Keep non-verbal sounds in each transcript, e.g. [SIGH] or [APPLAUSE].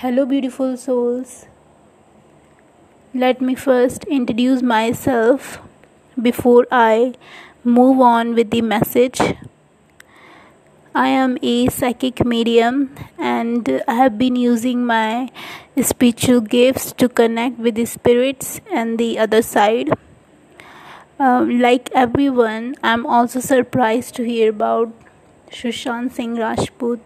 Hello, beautiful souls. Let me first introduce myself before I move on with the message. I am a psychic medium and I have been using my spiritual gifts to connect with the spirits and the other side. Um, like everyone, I'm also surprised to hear about Sushant Singh Rajput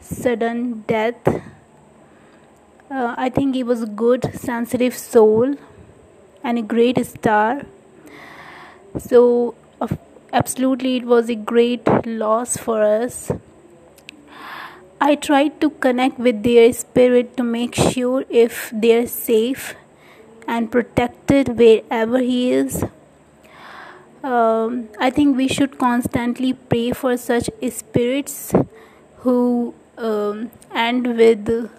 sudden death. Uh, I think he was a good, sensitive soul and a great star. So, uh, absolutely, it was a great loss for us. I tried to connect with their spirit to make sure if they're safe and protected wherever he is um, I think we should constantly pray for such spirits who um, end with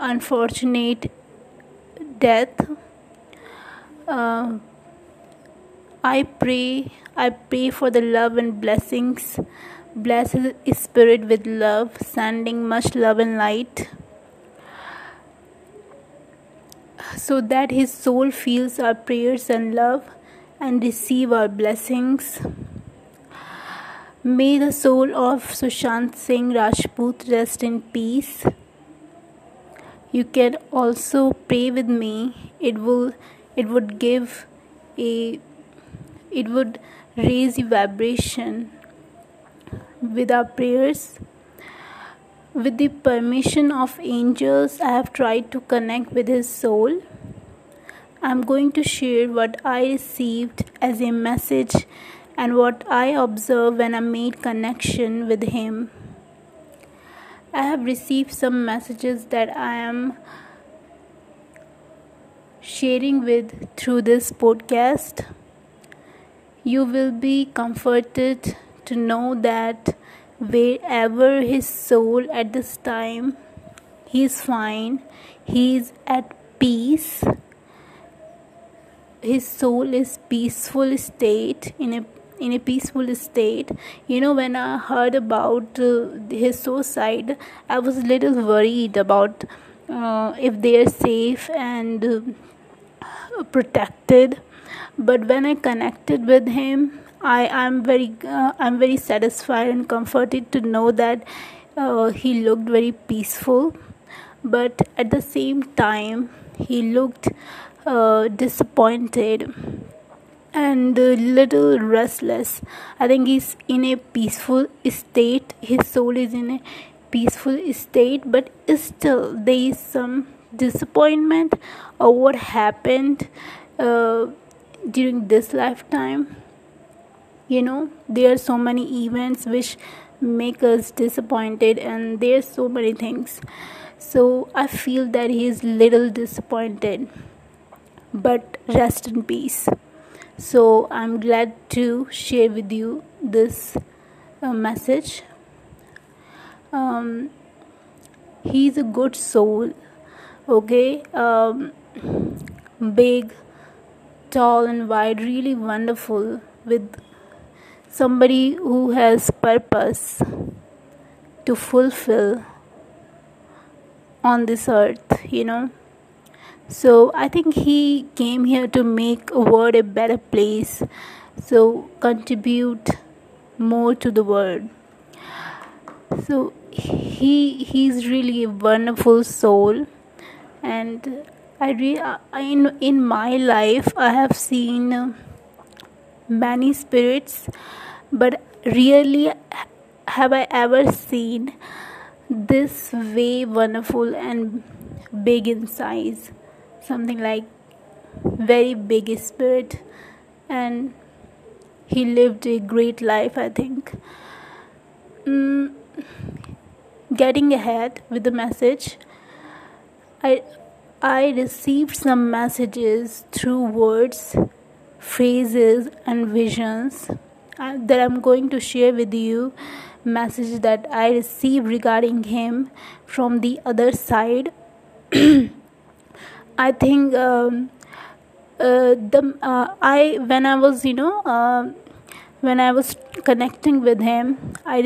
unfortunate death. Uh, I pray, I pray for the love and blessings. Bless His Spirit with love, sending much love and light, so that His soul feels our prayers and love and receive our blessings. May the soul of Sushant Singh Rajput rest in peace. You can also pray with me. It will it would give a it would raise the vibration with our prayers. With the permission of angels, I have tried to connect with his soul. I'm going to share what I received as a message and what I observed when I made connection with him. I have received some messages that I am sharing with through this podcast. You will be comforted to know that wherever his soul at this time, he is fine, he is at peace his soul is peaceful state in a in a peaceful state. You know when i heard about uh, his suicide i was a little worried about uh, if they are safe and uh, protected. But when i connected with him i am very uh, i'm very satisfied and comforted to know that uh, he looked very peaceful. But at the same time he looked uh, disappointed and a little restless. I think he's in a peaceful state. His soul is in a peaceful state, but still there is some disappointment of what happened uh, during this lifetime. You know, there are so many events which make us disappointed, and there's so many things. So I feel that he is little disappointed but rest in peace. So, I'm glad to share with you this uh, message. Um, he's a good soul, okay? Um, big, tall, and wide, really wonderful, with somebody who has purpose to fulfill on this earth, you know so I think he came here to make a world a better place. So contribute more to the world. So he he's really a wonderful soul, and I re- in in my life I have seen uh, many spirits, but really have I ever seen this way wonderful and big in size something like very big spirit and he lived a great life i think. Mm, getting ahead with the message i i received some messages through words phrases and visions uh, that i'm going to share with you message that i received regarding him from the other side [CLEARS THROAT] I think um, uh, the uh, I when I was you know uh, when I was connecting with him i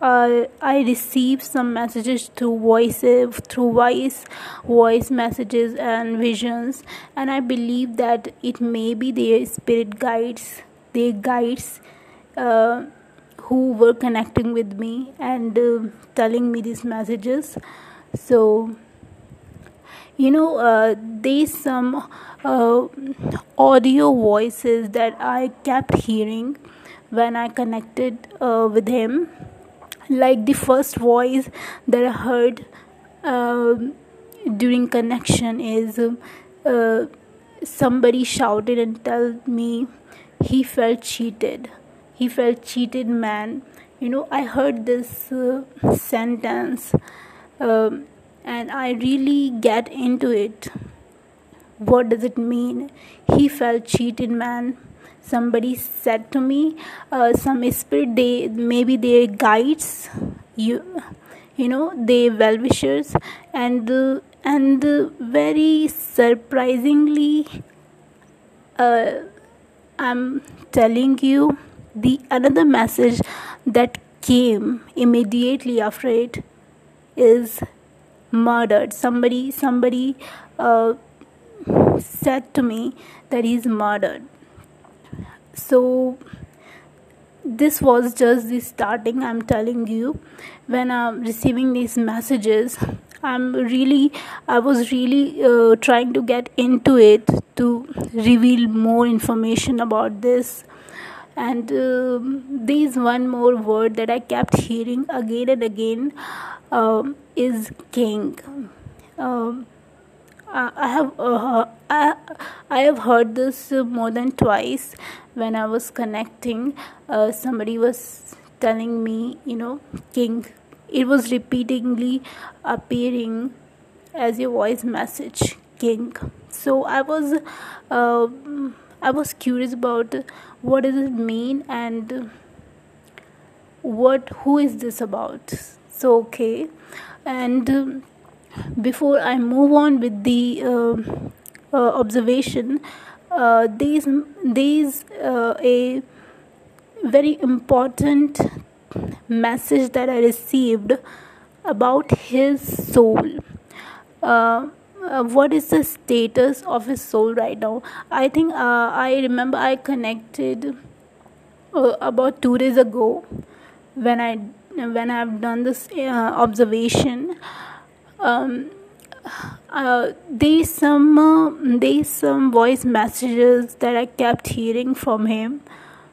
uh, i received some messages through voices through voice voice messages and visions. And i believe that it may be their spirit guides their guides uh, who were connecting with me and uh, telling me these messages. So you know uh, there's some uh, audio voices that i kept hearing when I connected uh, with him. Like the first voice that I heard uh, during connection is uh, somebody shouted and told me he felt cheated. He felt cheated, man. You know, I heard this uh, sentence um, and I really get into it. What does it mean? He felt cheated, man somebody said to me uh, some spirit they maybe their guides you you know they well wishers and uh, and uh, very surprisingly uh, i'm telling you the another message that came immediately after it is murdered. Somebody somebody uh, said to me that he's murdered. So this was just the starting i'm telling you. When i'm receiving these messages i'm really i was really uh, trying to get into it to reveal more information about this. And uh, there's one more word that i kept hearing again and again. Um, is king um, I have uh, I, I have heard this more than twice when I was connecting. Uh, somebody was telling me, you know, King. It was repeatedly appearing as your voice message, King. So I was uh, I was curious about what does it mean and what who is this about. So okay, and before I move on with the uh, uh, observation, uh, these these uh, a very important message that I received about his soul. Uh, uh, what is the status of his soul right now? I think I remember I connected about two days ago when I when I've done this observation um, uh, there's some uh, there's some voice messages that I kept hearing from him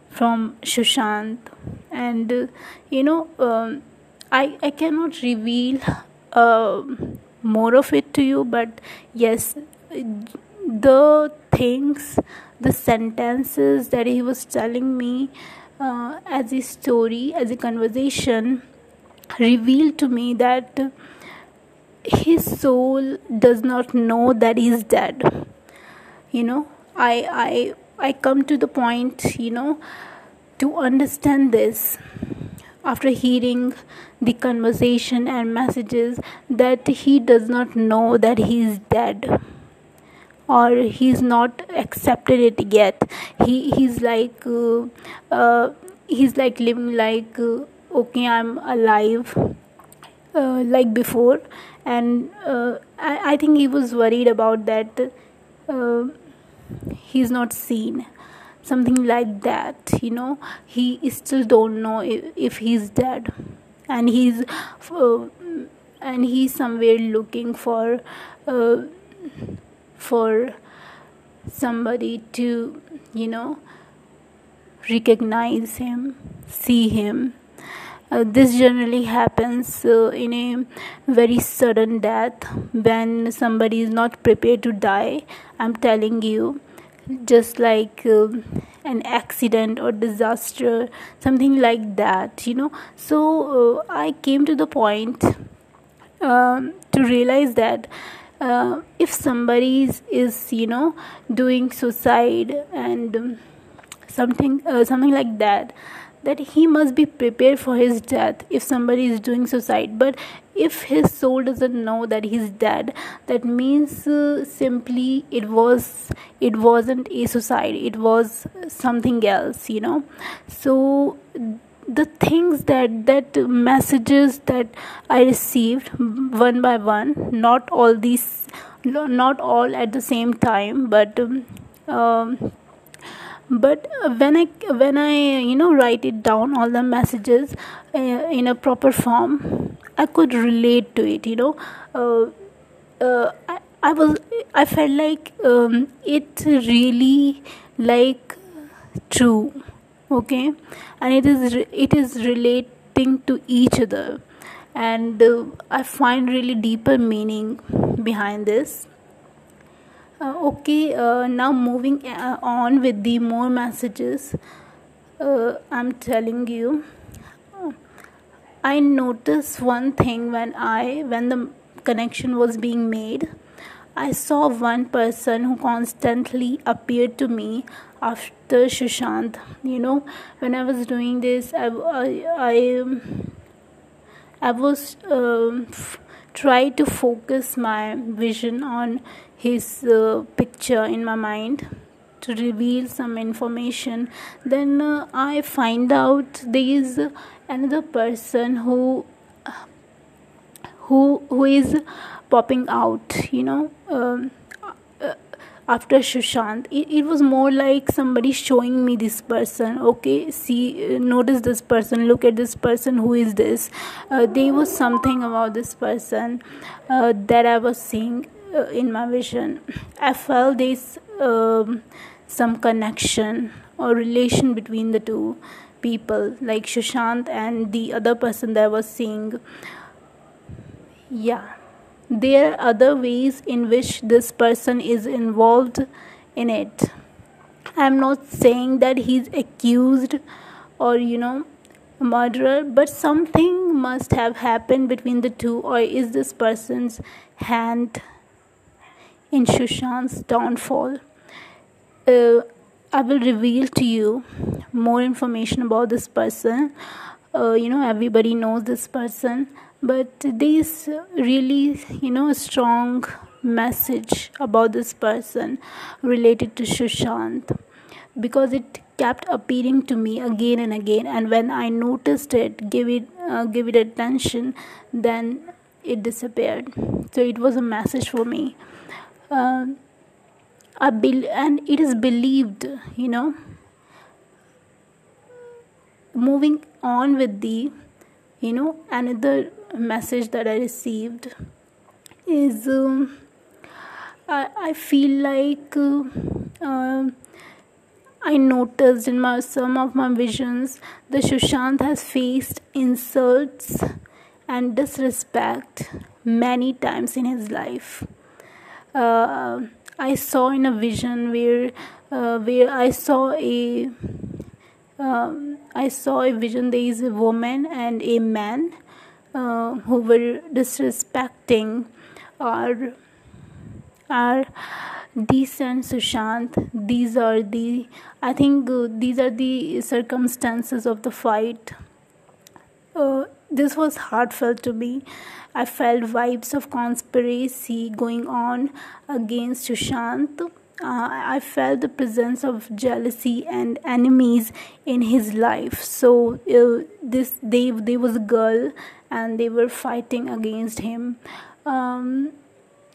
from Shushant and uh, you know um, I I cannot reveal uh, more of it to you but yes the things the sentences that he was telling me uh, as a story as a conversation revealed to me that his soul does not know that he's dead. You know i i i come to the point you know to understand this after hearing the conversation and messages that he does not know that he is dead or he's not accepted it yet. He he's like uh, uh, he's like living like uh, okay i'm alive uh, like before. And uh, I, I think he was worried about that uh, he's not seen. Something like that you know. He still don't know if, if he's dead. And he's and he's somewhere looking for uh, for somebody to you know recognize him see him uh, this generally happens uh, in a very sudden death when somebody is not prepared to die. I'm telling you, just like uh, an accident or disaster, something like that, you know. So uh, I came to the point um, to realize that. Uh, if somebody is, is, you know, doing suicide and um, something, uh, something like that, that he must be prepared for his death if somebody is doing suicide. But if his soul doesn't know that he's dead that means uh, simply it was it wasn't a suicide. It was something else you know. So the things that that messages that i received one by one not all these not all at the same time but um, um, but when i when i you know write it down all the messages uh, in a proper form i could relate to it you know. Uh, uh, I, I was i felt like um, it really like true okay? And it is it is relating to each other. And uh, i find really deeper meaning behind this. Uh, okay uh, now moving uh, on with the more messages. Uh, i'm telling you i noticed one thing when i when the connection was being made. I saw one person who constantly appeared to me after Sushant. You know, when I was doing this, I, I, I, I was um, f- try to focus my vision on his uh, picture in my mind to reveal some information. Then uh, I find out there is another person who who who is popping out you know um, uh, after Sushant it, it was more like somebody showing me this person okay see uh, notice this person look at this person who is this? Uh, there was something about this person uh, that I was seeing uh, in my vision. I felt this um, some connection or relation between the two people like Sushant and the other person that I was seeing. Yeah there are other ways in which this person is involved in it. I'm not saying that he's accused or you know murderer but something must have happened between the two or is this person's hand in Sushant's downfall? Uh, i will reveal to you more information about this person. Uh, you know everybody knows this person but this really you know strong message about this person related to Shushant because it kept appearing to me again and again. And when I noticed it give it uh, give it attention then it disappeared. So it was a message for me. Uh, I be- and it is believed you know moving on with the you know another message that I received is um, I, I feel like uh, uh, I noticed in my some of my visions that Shushant has faced insults and disrespect many times in his life. Uh, I saw in a vision where uh, where I saw a um, I saw a vision there is a woman and a man uh, who were disrespecting our our decent Sushant. These are the I think uh, these are the circumstances of the fight. Uh, this was heartfelt to me. I felt vibes of conspiracy going on against Sushant uh, I felt the presence of jealousy and enemies in his life. So uh, this they there was a girl, and they were fighting against him. Um,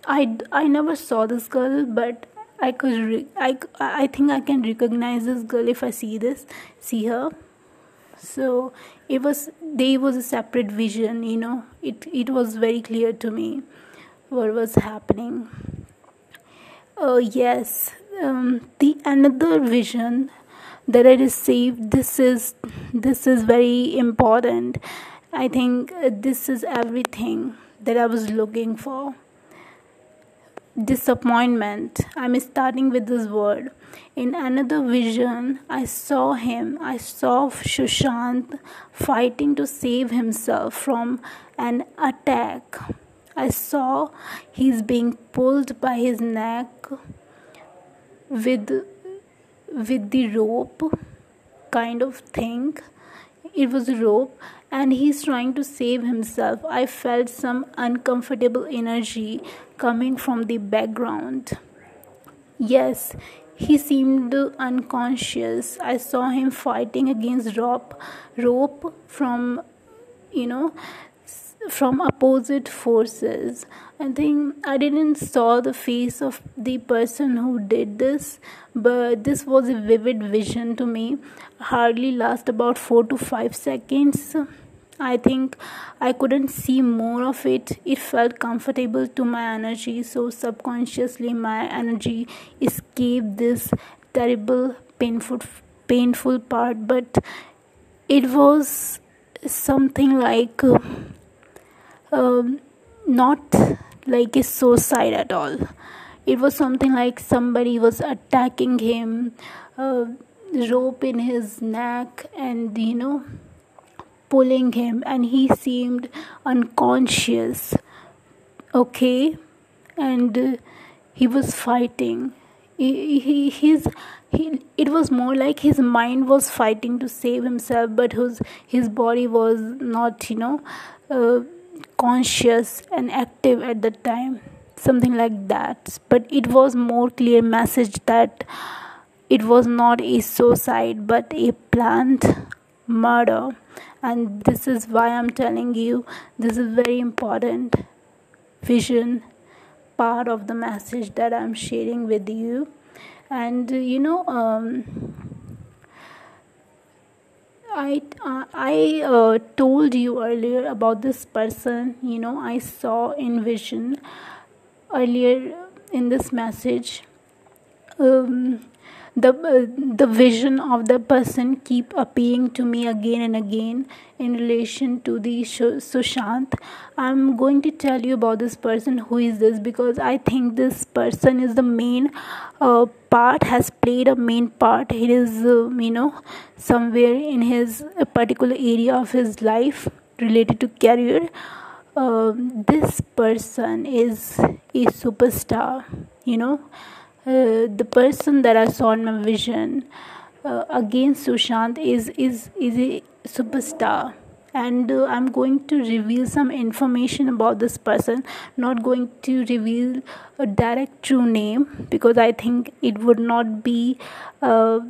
I I never saw this girl, but I could re- I I think I can recognize this girl if I see this see her. So it was there was a separate vision, you know. It it was very clear to me what was happening. Oh yes, um, the another vision that I received. This is this is very important. I think uh, this is everything that I was looking for. Disappointment. I'm starting with this word. In another vision, I saw him. I saw shushant fighting to save himself from an attack I saw he's being pulled by his neck with with the rope kind of thing. It was a rope and he's trying to save himself. I felt some uncomfortable energy coming from the background. Yes he seemed unconscious. I saw him fighting against rope, rope from, you know, from opposite forces. I think I didn't saw the face of the person who did this, but this was a vivid vision to me. Hardly last about four to five seconds. I think I couldn't see more of it. It felt comfortable to my energy, so subconsciously my energy escaped this terrible, painful, painful part. But it was something like uh, um, not like a suicide at all. It was something like somebody was attacking him, uh, rope in his neck, and you know pulling him. And he seemed unconscious okay? And uh, he was fighting. He, he his he it was more like his mind was fighting to save himself but his his body was not you know uh, conscious and active at the time something like that. But it was more clear message that it was not a suicide but a planned murder. And this is why i'm telling you this is very important vision part of the message that i'm sharing with you. And you know um, I uh, I uh, told you earlier about this person. You know, I saw in vision earlier in this message. Um, the uh, the vision of the person keep appearing to me again and again in relation to the Sushant. I'm going to tell you about this person. Who is this? Because I think this person is the main uh, part has played a main part. It is uh, you know somewhere in his particular area of his life related to career. Um, this person is a superstar. You know uh, the person that I saw in my vision uh, against Sushant is is is a superstar. And uh, i'm going to reveal some information about this person. Not going to reveal a direct true name because i think it would not be uh,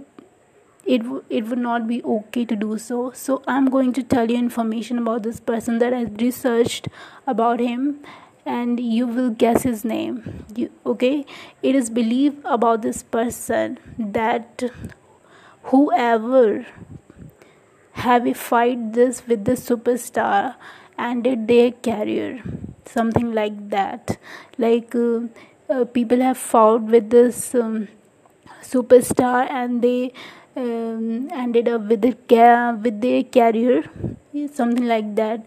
it, it would not be okay to do so. So i'm going to tell you information about this person that i researched about him and you will guess his name. You, okay? It is believed about this person that whoever have a fight this with the superstar ended their career something like that. Like uh, uh, people have fought with this um, superstar and they um, ended up with their, with their career something like that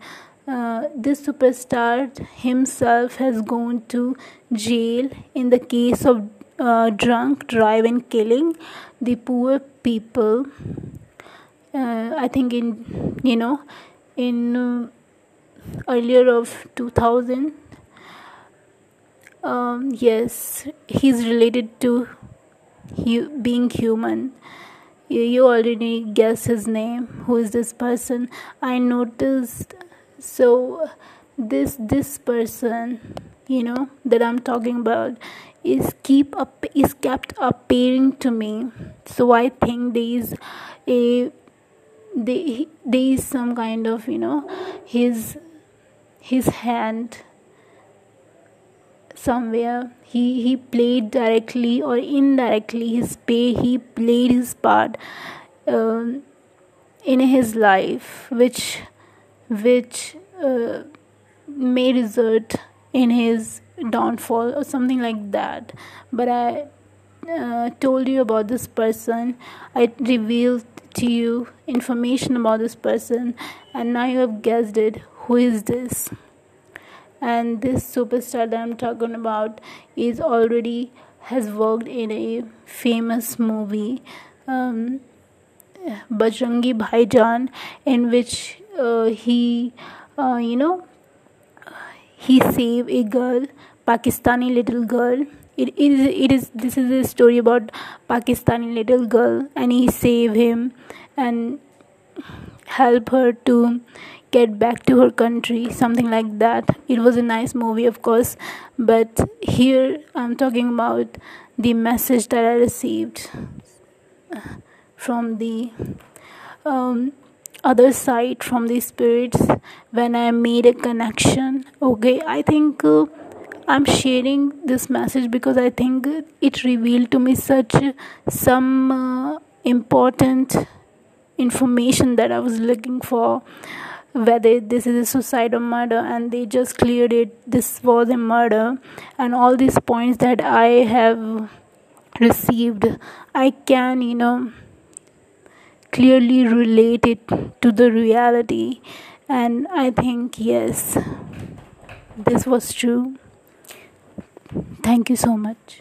uh, this superstar himself has gone to jail in the case of uh, drunk driving killing the poor people. Uh, i think in you know in uh, earlier of 2000 um, yes he's related to hu- being human. You, you already guess his name. Who is this person? I noticed so this this person you know that i'm talking about is keep up is kept appearing to me. So i think there is a there, there is some kind of you know his his hand somewhere. He he played directly or indirectly his pay he played his part um, in his life which which uh, may result in his downfall or something like that. But i uh, told you about this person. I revealed to you information about this person and now you have guessed it. Who is this? And this superstar that i'm talking about is already has worked in a famous movie um, Bajrangi Bhaijaan in which uh, he uh, you know he saved a girl pakistani little girl. It, is it is this is a story about pakistani little girl and he saved him and help her to get back to her country something like that. It was a nice movie of course but here i'm talking about the message that i received from the um, other side from the spirits when i made a connection. Okay i think uh, i'm sharing this message because i think it revealed to me such some uh, important information that I was looking for whether this is a suicide or murder and they just cleared it this was a murder and all these points that I have received. I can you know clearly relate it to the reality. And i think yes this was true. Thank you so much.